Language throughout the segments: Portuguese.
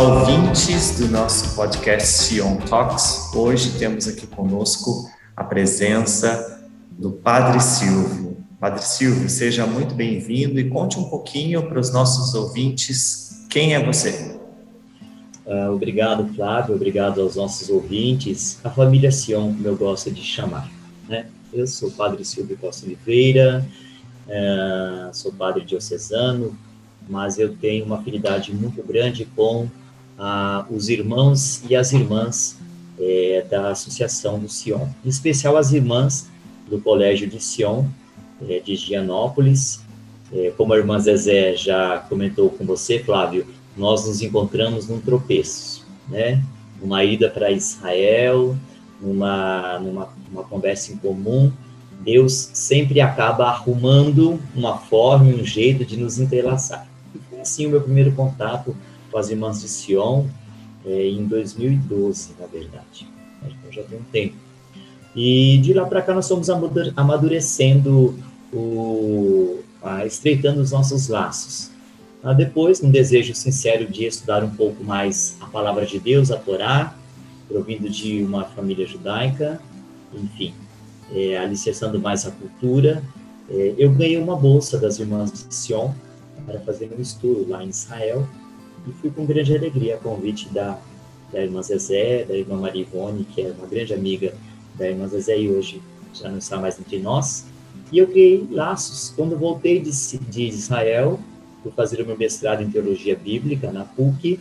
Olá, ouvintes do nosso podcast Sion Talks. Hoje temos aqui conosco a presença do Padre Silvio. Padre Silvio, seja muito bem-vindo e conte um pouquinho para os nossos ouvintes quem é você. Uh, obrigado, Flávio, obrigado aos nossos ouvintes, a família Sion, como eu gosto de chamar. Né? Eu sou o Padre Silvio Costa Oliveira, uh, sou padre diocesano, mas eu tenho uma afinidade muito grande com ah, os irmãos e as irmãs é, da Associação do Sion, em especial as irmãs do Colégio de Sion, é, de Gianópolis. É, como a irmã Zezé já comentou com você, Flávio, nós nos encontramos num tropeço, né? Numa ida para Israel, numa, numa uma conversa em comum, Deus sempre acaba arrumando uma forma, um jeito de nos entrelaçar. E foi assim o meu primeiro contato com as irmãs de Sion, é, em 2012, na verdade. Então já tem um tempo. E de lá para cá nós fomos amadurecendo, o, a, estreitando os nossos laços. Ah, depois, um desejo sincero de estudar um pouco mais a palavra de Deus, a Torá, provindo de uma família judaica, enfim, é, alicerçando mais a cultura. É, eu ganhei uma bolsa das irmãs de Sion, para fazer um estudo lá em Israel e fui com grande alegria a convite da, da irmã Zezé, da irmã Maria Ivone, que é uma grande amiga da irmã Zezé e hoje já não está mais entre nós. E eu criei laços. Quando voltei de, de Israel, fui fazer o meu mestrado em Teologia Bíblica na PUC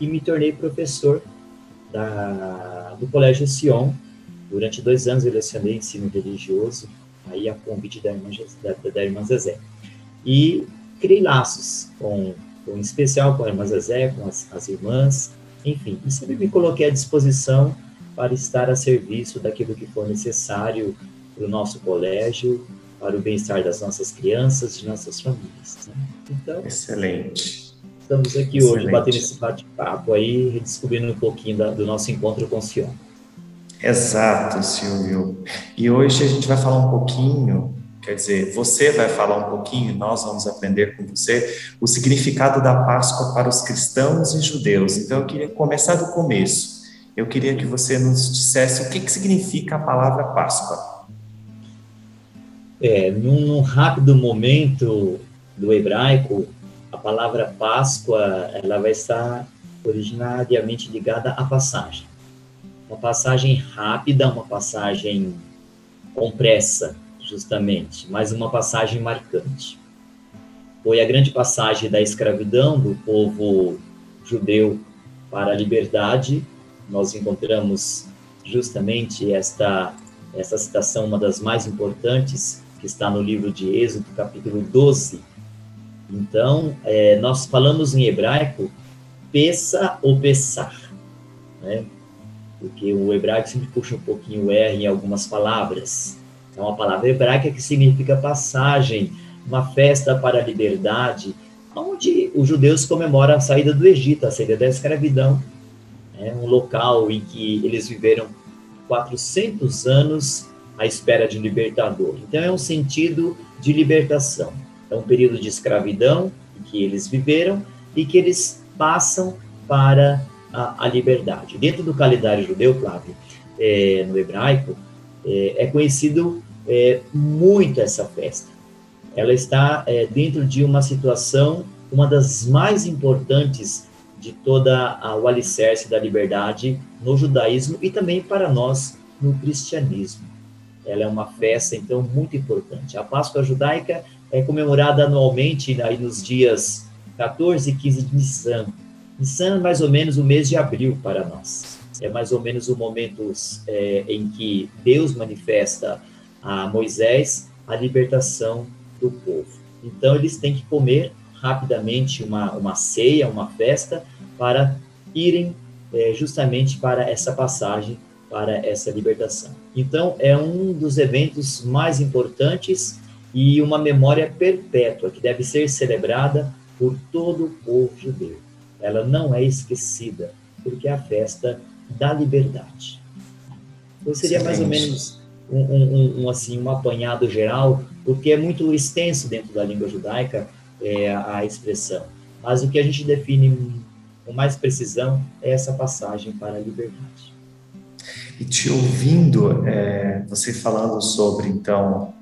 e me tornei professor da, do Colégio Sion. Durante dois anos eu lecionei ensino religioso, aí a convite da irmã, da, da irmã Zezé. E criei laços, com, em especial com a irmã Zezé, com as, as irmãs, enfim, e sempre me coloquei à disposição para estar a serviço daquilo que for necessário para o nosso colégio, para o bem-estar das nossas crianças, de nossas famílias. Né? Então, excelente. Estamos aqui excelente. hoje batendo esse bate-papo aí, redescobrindo um pouquinho da, do nosso encontro com o Sion. Exato, Silvio. E hoje a gente vai falar um pouquinho Quer dizer, você vai falar um pouquinho, nós vamos aprender com você o significado da Páscoa para os cristãos e judeus. Então, eu queria começar do começo. Eu queria que você nos dissesse o que, que significa a palavra Páscoa. É, num, num rápido momento do hebraico, a palavra Páscoa ela vai estar originariamente ligada à passagem. Uma passagem rápida, uma passagem com pressa justamente, mais uma passagem marcante. Foi a grande passagem da escravidão do povo judeu para a liberdade. Nós encontramos justamente esta, esta citação, uma das mais importantes, que está no livro de Êxodo, capítulo 12. Então, é, nós falamos em hebraico peça ou pesar, né? porque o hebraico sempre puxa um pouquinho o R em algumas palavras. É uma palavra hebraica que significa passagem, uma festa para a liberdade, onde os judeus comemoram a saída do Egito, a saída da escravidão, é um local em que eles viveram 400 anos à espera de um libertador. Então é um sentido de libertação. É um período de escravidão que eles viveram e que eles passam para a, a liberdade. Dentro do calendário judeu, Flávio, é, no hebraico, é, é conhecido é, muito essa festa. Ela está é, dentro de uma situação, uma das mais importantes de toda a, o alicerce da liberdade no judaísmo e também para nós no cristianismo. Ela é uma festa, então, muito importante. A Páscoa judaica é comemorada anualmente aí nos dias 14 e 15 de Nissan. Nissan é mais ou menos o mês de abril para nós. É mais ou menos o momento é, em que Deus manifesta a Moisés a libertação do povo. Então, eles têm que comer rapidamente uma, uma ceia, uma festa, para irem é, justamente para essa passagem, para essa libertação. Então, é um dos eventos mais importantes e uma memória perpétua que deve ser celebrada por todo o povo judeu. Ela não é esquecida, porque a festa da liberdade. Então, seria mais ou menos um, um, um, assim, um apanhado geral, porque é muito extenso dentro da língua judaica é, a expressão. Mas o que a gente define com mais precisão, é essa passagem para a liberdade. E te ouvindo, é, você falando sobre, então,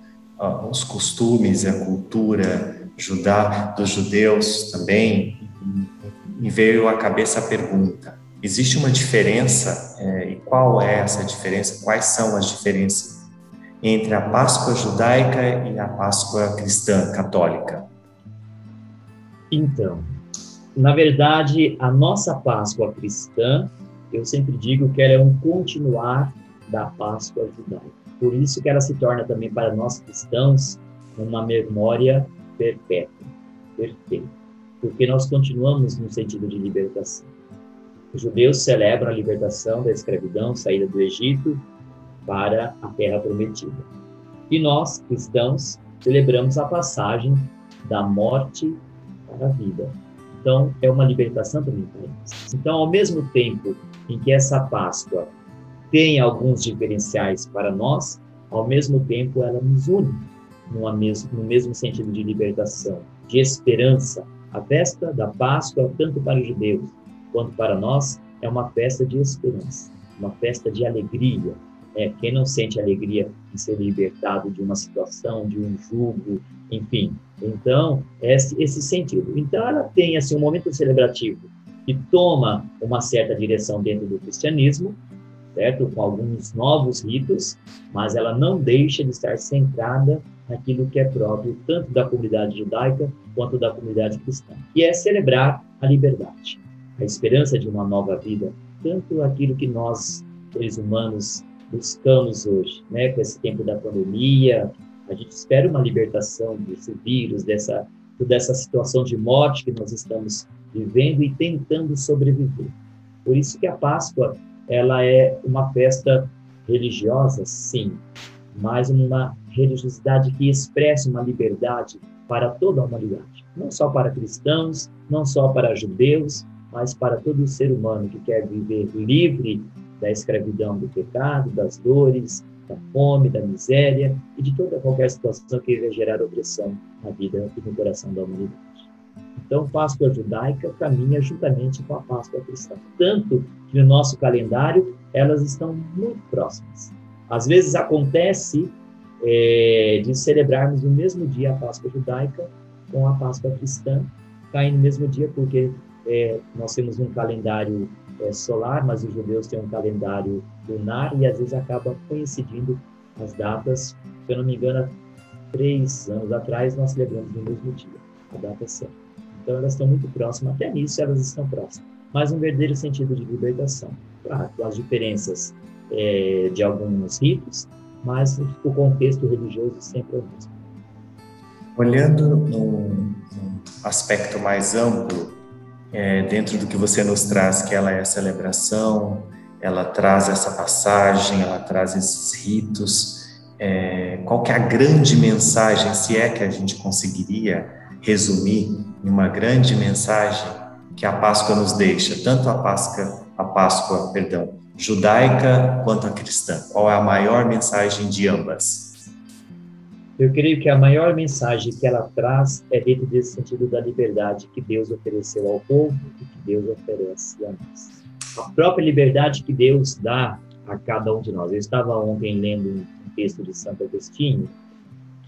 os costumes e a cultura judá dos judeus também, me veio à cabeça a pergunta: existe uma diferença? É, e qual é essa diferença? Quais são as diferenças entre a Páscoa judaica e a Páscoa cristã católica? Então, na verdade, a nossa Páscoa cristã, eu sempre digo que ela é um continuar da Páscoa judaica. Por isso que ela se torna também para nós cristãos uma memória perpétua, perfeita. Porque nós continuamos no sentido de libertação. Os judeus celebram a libertação da escravidão, saída do Egito para a terra prometida. E nós, cristãos, celebramos a passagem da morte para a vida. Então, é uma libertação também para eles. Então, ao mesmo tempo em que essa Páscoa tem alguns diferenciais para nós, ao mesmo tempo ela nos une mesmo, no mesmo sentido de libertação, de esperança. A festa da Páscoa, tanto para os judeus quanto para nós, é uma festa de esperança, uma festa de alegria. É, quem não sente alegria em ser libertado de uma situação, de um jugo, enfim. Então, esse, esse sentido. Então, ela tem assim, um momento celebrativo que toma uma certa direção dentro do cristianismo, certo? Com alguns novos ritos, mas ela não deixa de estar centrada naquilo que é próprio tanto da comunidade judaica quanto da comunidade cristã, que é celebrar a liberdade, a esperança de uma nova vida, tanto aquilo que nós, seres humanos, buscamos hoje, né? Com esse tempo da pandemia, a gente espera uma libertação desse vírus, dessa dessa situação de morte que nós estamos vivendo e tentando sobreviver. Por isso que a Páscoa ela é uma festa religiosa, sim, mas uma religiosidade que expressa uma liberdade para toda a humanidade, não só para cristãos, não só para judeus, mas para todo ser humano que quer viver livre da escravidão do pecado, das dores, da fome, da miséria e de toda qualquer situação que vai gerar opressão na vida e no coração da humanidade. Então, Páscoa judaica caminha juntamente com a Páscoa cristã. Tanto que no nosso calendário elas estão muito próximas. Às vezes acontece é, de celebrarmos no mesmo dia a Páscoa judaica com a Páscoa cristã, caindo no mesmo dia, porque é, nós temos um calendário é, solar, mas os judeus têm um calendário lunar e às vezes acaba coincidindo as datas. Se eu não me engano, três anos atrás nós celebramos no mesmo dia, a data certa. Então elas estão muito próximas, até nisso elas estão próximas. Mas um verdadeiro sentido de libertação. Claro, as diferenças é, de alguns ritos, mas o contexto religioso sempre é o mesmo. Olhando num, aspecto mais amplo, é, dentro do que você nos traz, que ela é a celebração, ela traz essa passagem, ela traz esses ritos, é, qual que é a grande mensagem, se é que a gente conseguiria resumir em uma grande mensagem que a Páscoa nos deixa, tanto a Páscoa, a Páscoa, perdão, judaica quanto a cristã? Qual é a maior mensagem de ambas? Eu creio que a maior mensagem que ela traz é dentro desse sentido da liberdade que Deus ofereceu ao povo e que Deus oferece a nós. A própria liberdade que Deus dá a cada um de nós. Eu estava ontem lendo um texto de Santo Agostinho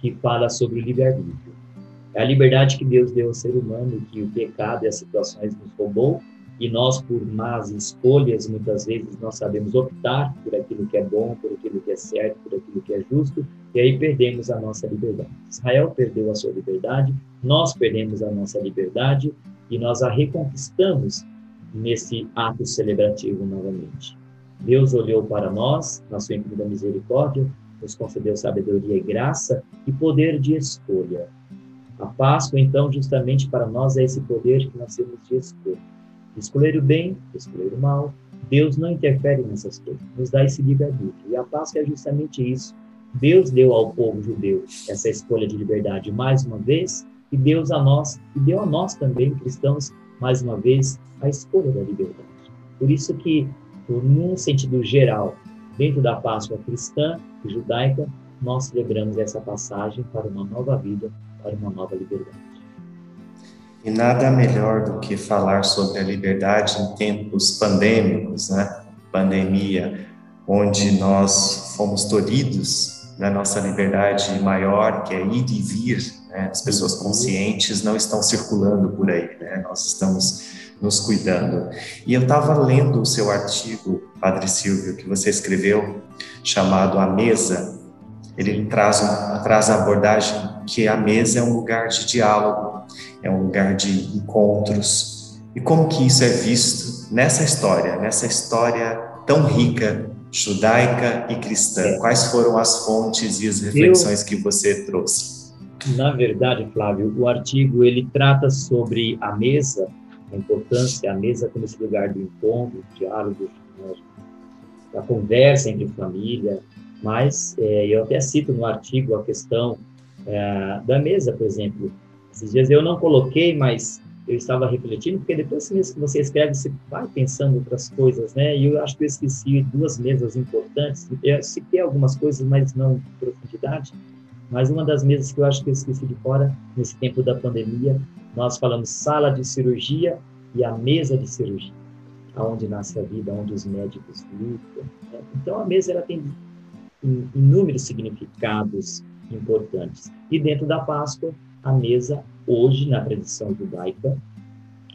que fala sobre o livre-arbítrio. É a liberdade que Deus deu ao ser humano que o pecado e as situações nos roubou e nós, por más escolhas, muitas vezes nós sabemos optar por aquilo que é bom, por aquilo que é certo, por aquilo que é justo, e aí perdemos a nossa liberdade. Israel perdeu a sua liberdade, nós perdemos a nossa liberdade e nós a reconquistamos nesse ato celebrativo novamente. Deus olhou para nós, na sua infinita misericórdia, nos concedeu sabedoria e graça e poder de escolha. A Páscoa, então, justamente para nós é esse poder que nós temos de escolha escolher o bem, escolher o mal. Deus não interfere nessas coisas, nos dá esse livre-arbítrio. E a Páscoa é justamente isso. Deus deu ao povo judeu essa escolha de liberdade mais uma vez, e Deus a nós, e deu a nós também, cristãos, mais uma vez, a escolha da liberdade. Por isso que, num sentido geral, dentro da Páscoa cristã e judaica, nós celebramos essa passagem para uma nova vida, para uma nova liberdade. E nada melhor do que falar sobre a liberdade em tempos pandêmicos, né? Pandemia, onde nós fomos tolhidos da nossa liberdade maior, que é ir e vir. Né? As pessoas conscientes não estão circulando por aí, né? Nós estamos nos cuidando. E eu estava lendo o seu artigo, Padre Silvio, que você escreveu, chamado A Mesa. Ele traz, traz a abordagem que a mesa é um lugar de diálogo, é um lugar de encontros. E como que isso é visto nessa história, nessa história tão rica, judaica e cristã? Quais foram as fontes e as reflexões Eu, que você trouxe? Na verdade, Flávio, o artigo ele trata sobre a mesa, a importância a mesa como esse lugar do encontro, do diálogo, né, da conversa entre família, mas é, eu até cito no artigo a questão é, da mesa, por exemplo, esses dias eu não coloquei, mas eu estava refletindo, porque depois que você escreve, você vai pensando outras coisas, né? E eu acho que eu esqueci duas mesas importantes. Eu citei algumas coisas, mas não em profundidade. Mas uma das mesas que eu acho que eu esqueci de fora, nesse tempo da pandemia, nós falamos sala de cirurgia e a mesa de cirurgia, aonde nasce a vida, onde os médicos lutam. Né? Então, a mesa ela tem inúmeros significados importantes. E dentro da Páscoa, a mesa hoje na tradição judaica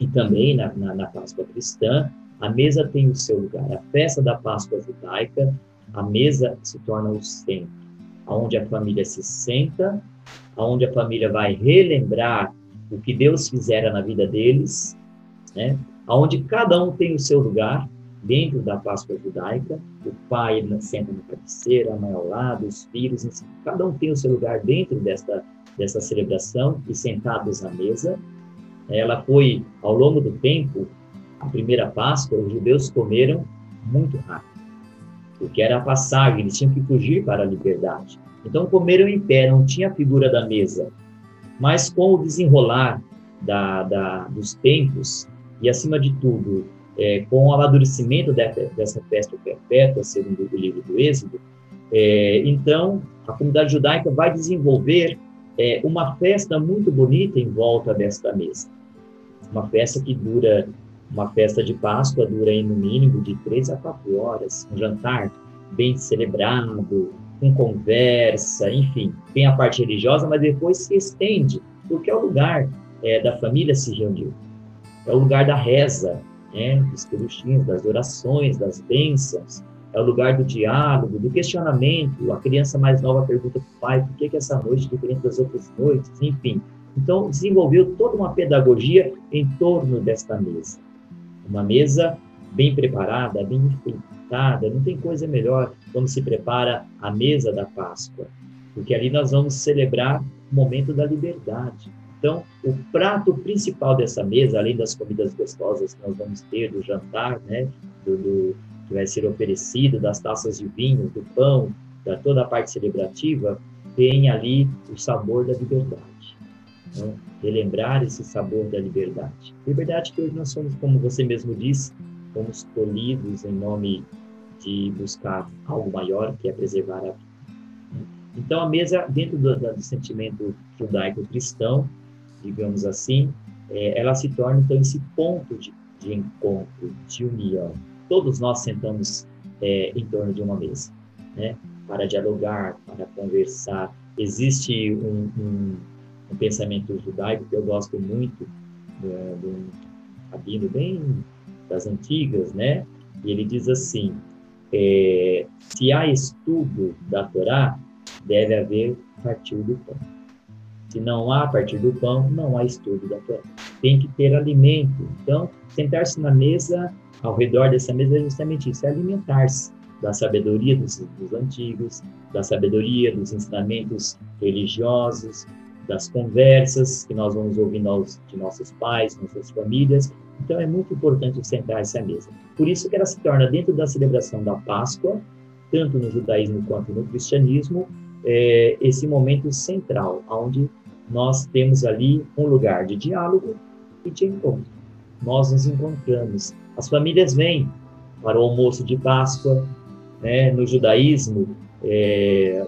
e também na, na, na Páscoa cristã, a mesa tem o seu lugar. A festa da Páscoa judaica, a mesa se torna o centro, aonde a família se senta, aonde a família vai relembrar o que Deus fizera na vida deles, né? Aonde cada um tem o seu lugar dentro da Páscoa judaica. O pai senta na cabeceira, a mãe ao lado, os filhos, cada um tem o seu lugar dentro desta dessa celebração e sentados à mesa. Ela foi, ao longo do tempo, a primeira Páscoa, os judeus comeram muito rápido, porque era a passagem, eles tinham que fugir para a liberdade. Então comeram em pé, não tinha a figura da mesa. Mas com o desenrolar da, da, dos tempos, e acima de tudo, é, com o amadurecimento dessa festa perpétua, segundo o livro do Êxodo, é, então a comunidade judaica vai desenvolver é, uma festa muito bonita em volta desta mesa. Uma festa que dura, uma festa de Páscoa dura aí no mínimo de três a quatro horas, um jantar bem celebrado, com conversa, enfim, tem a parte religiosa, mas depois se estende, porque é o lugar é, da família se reunir, é o lugar da reza, né, dos peluchinhos, das orações, das bênçãos, é o lugar do diálogo, do questionamento. A criança mais nova pergunta para o pai por que, que essa noite é diferente das outras noites, enfim. Então, desenvolveu toda uma pedagogia em torno desta mesa. Uma mesa bem preparada, bem enfeitada, não tem coisa melhor quando se prepara a mesa da Páscoa, porque ali nós vamos celebrar o momento da liberdade. Então, o prato principal dessa mesa, além das comidas gostosas que nós vamos ter, do jantar, né, do, do que vai ser oferecido, das taças de vinho, do pão, da toda a parte celebrativa, tem ali o sabor da liberdade. Então, relembrar esse sabor da liberdade. Liberdade que hoje nós somos, como você mesmo disse, fomos tolhidos em nome de buscar algo maior, que é preservar a vida. Então, a mesa, dentro do, do sentimento judaico-cristão, digamos assim, é, ela se torna, então, esse ponto de, de encontro, de união todos nós sentamos é, em torno de uma mesa, né? Para dialogar, para conversar. Existe um, um, um pensamento judaico que eu gosto muito, é, bem das antigas, né? E ele diz assim: é, se há estudo da Torá, deve haver partir do pão. Se não há partir do pão, não há estudo da Torá. Tem que ter alimento. Então, sentar-se na mesa ao redor dessa mesa é justamente isso, é alimentar-se da sabedoria dos, dos, antigos, da sabedoria dos ensinamentos religiosos, das conversas que nós vamos ouvindo de nossos pais, nossas famílias. Então é muito importante sentar-se à mesa. Por isso que ela se torna dentro da celebração da Páscoa, tanto no judaísmo quanto no cristianismo, é, esse momento central, onde nós temos ali um lugar de diálogo e de encontro. Nós nos encontramos as famílias vêm para o almoço de Páscoa, né? No judaísmo, é,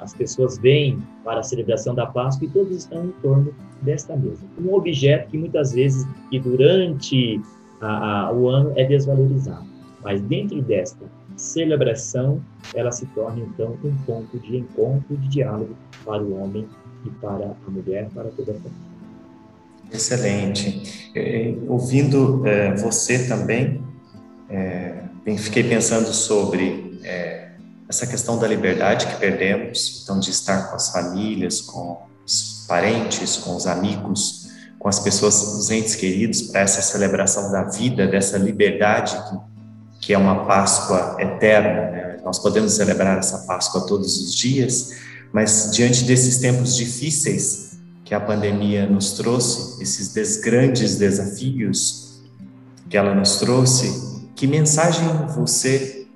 as pessoas vêm para a celebração da Páscoa e todos estão em torno desta mesa. Um objeto que muitas vezes, que durante a, a, o ano é desvalorizado, mas dentro desta celebração, ela se torna então um ponto de encontro, de diálogo para o homem e para a mulher, para toda a família. Excelente. É, ouvindo é, você também, é, fiquei pensando sobre é, essa questão da liberdade que perdemos, então de estar com as famílias, com os parentes, com os amigos, com as pessoas, os entes queridos, para essa celebração da vida, dessa liberdade que, que é uma Páscoa eterna. Né? Nós podemos celebrar essa Páscoa todos os dias, mas diante desses tempos difíceis que a pandemia nos trouxe, esses des grandes desafios que ela nos trouxe, que mensagem você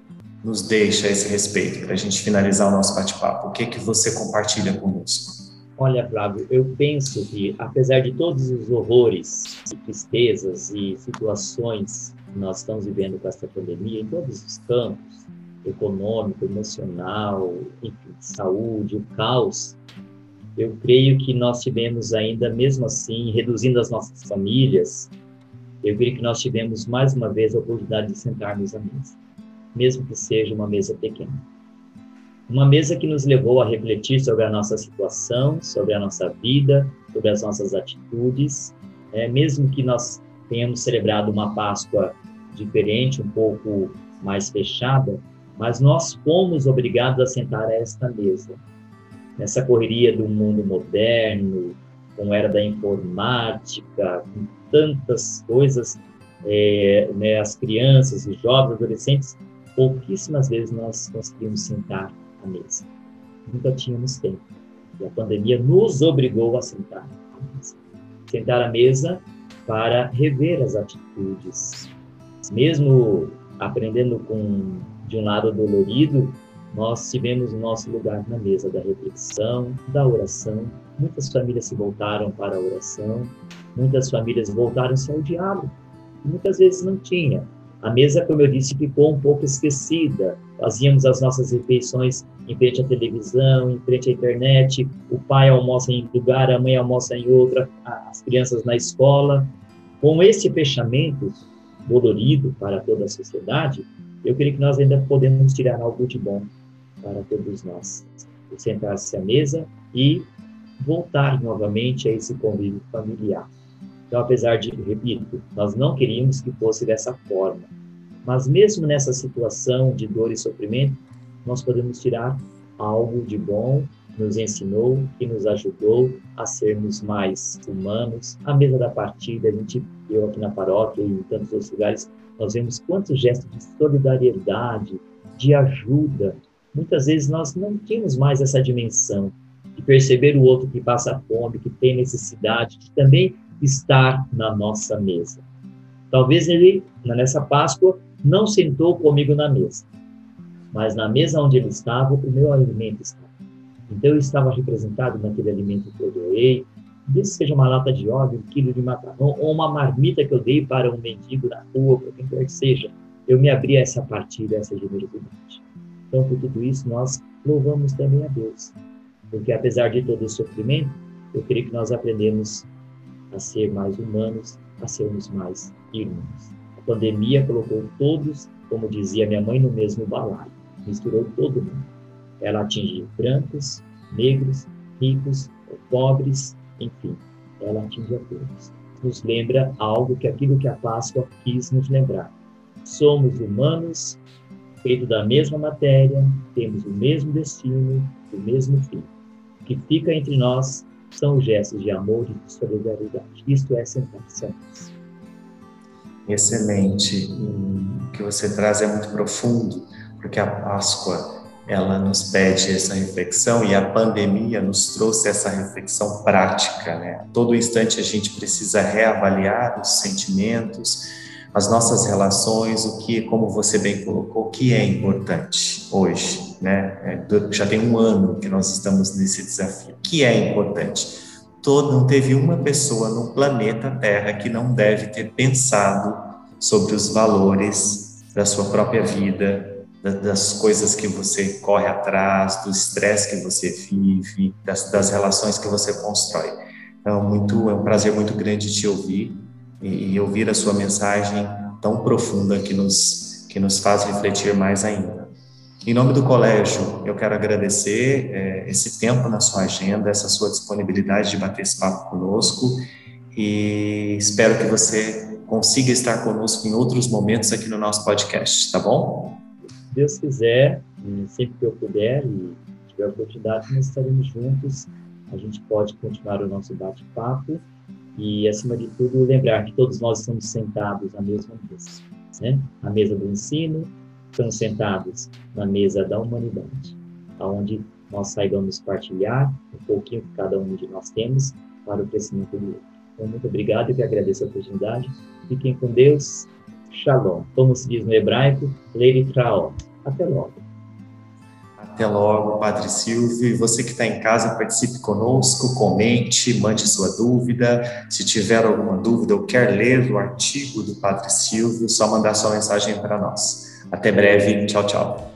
nos deixa a esse respeito, para a gente finalizar o nosso bate-papo? O que, que você compartilha conosco? Olha, Flávio, eu penso que, apesar de todos os horrores, tristezas e situações que nós estamos vivendo com esta pandemia, em todos os campos, econômico, emocional, enfim, saúde, o caos, eu creio que nós tivemos ainda, mesmo assim, reduzindo as nossas famílias, eu creio que nós tivemos mais uma vez a oportunidade de sentarmos à mesa mesmo que seja uma mesa pequena. Uma mesa que nos levou a refletir sobre a nossa situação, sobre a nossa vida, sobre as nossas atitudes, é, mesmo que nós tenhamos celebrado uma Páscoa diferente, um pouco mais fechada, mas nós fomos obrigados a sentar a esta mesa. Nessa correria do mundo moderno, com era da informática, com tantas coisas, é, né, as crianças, os jovens, adolescentes pouquíssimas vezes nós conseguimos sentar à mesa. Nunca tínhamos tempo. E a pandemia nos obrigou a sentar à mesa. Sentar à mesa para rever as atitudes. Mesmo aprendendo com de um lado dolorido, nós tivemos o nosso lugar na mesa da reflexão, da oração. Muitas famílias se voltaram para a oração, muitas famílias voltaram-se ao diálogo, muitas vezes não tinha. A mesa, como eu disse, ficou um pouco esquecida. Fazíamos as nossas refeições em frente à televisão, em frente à internet. O pai almoça em lugar, a mãe almoça em outra, as crianças na escola. Com esse fechamento dolorido para toda a sociedade, eu creio que nós ainda podemos tirar algo de bom para todos nós. Sentar-se à mesa e voltar novamente a esse convívio familiar. Então, apesar de, repito, nós não queríamos que fosse dessa forma, mas mesmo nessa situação de dor e sofrimento, nós podemos tirar algo de bom nos ensinou e nos ajudou a sermos mais humanos. A mesa da partida, a gente, eu aqui na paróquia e em tantos outros lugares, nós vemos quantos gestos de solidariedade, de ajuda. Muitas vezes nós não tínhamos mais essa dimensão de perceber o outro que passa fome, que tem necessidade, de também estar na nossa mesa. Talvez ele, nessa Páscoa, não sentou comigo na mesa, mas na mesa onde ele estava, o meu alimento estava. Então eu estava representado naquele alimento que eu doei, desde seja uma lata de óleo, um quilo de macarrão, ou uma marmita que eu dei para um mendigo na rua, para quem quer que seja, eu me abri a essa partilha, a essa generosidade. Então, por tudo isso, nós louvamos também a Deus, porque apesar de todo o sofrimento, eu creio que nós aprendemos a ser mais humanos, a sermos mais irmãos. A pandemia colocou todos, como dizia minha mãe, no mesmo balaio, misturou todo mundo. Ela atingiu brancos, negros, ricos, pobres, enfim, ela atinge a todos. Nos lembra algo que aquilo que a Páscoa quis nos lembrar. Somos humanos, feitos da mesma matéria, temos o mesmo destino, o mesmo fim. O que fica entre nós são gestos de amor e de solidariedade. Isto é sentar-se Excelente. o que você traz é muito profundo, porque a Páscoa ela nos pede essa reflexão e a pandemia nos trouxe essa reflexão prática, né? A todo instante a gente precisa reavaliar os sentimentos, as nossas relações, o que, como você bem colocou, o que é importante hoje, né? É, já tem um ano que nós estamos nesse desafio. O que é importante? Todo, não teve uma pessoa no planeta Terra que não deve ter pensado sobre os valores da sua própria vida, das coisas que você corre atrás, do estresse que você vive, das, das, relações que você constrói. Então, muito, é um prazer muito grande te ouvir e, e ouvir a sua mensagem tão profunda que nos, que nos faz refletir mais ainda. Em nome do colégio, eu quero agradecer é, esse tempo na sua agenda, essa sua disponibilidade de bater esse papo conosco e espero que você consiga estar conosco em outros momentos aqui no nosso podcast, tá bom? Deus quiser, sempre que eu puder e tiver oportunidade, nós estaremos juntos. A gente pode continuar o nosso bate-papo e, acima de tudo, lembrar que todos nós estamos sentados à mesma mesa, né? A mesa do ensino, estamos sentados na mesa da humanidade, onde nós saibamos partilhar um pouquinho que cada um de nós temos para o crescimento do outro. Então, muito obrigado e que agradeço a oportunidade. Fiquem com Deus. Shalom. Como se diz no hebraico, Traó. Até logo. Até logo, Padre Silvio. E você que está em casa, participe conosco, comente, mande sua dúvida. Se tiver alguma dúvida ou quer ler o artigo do Padre Silvio, só mandar sua mensagem para nós. Até breve. Tchau, tchau.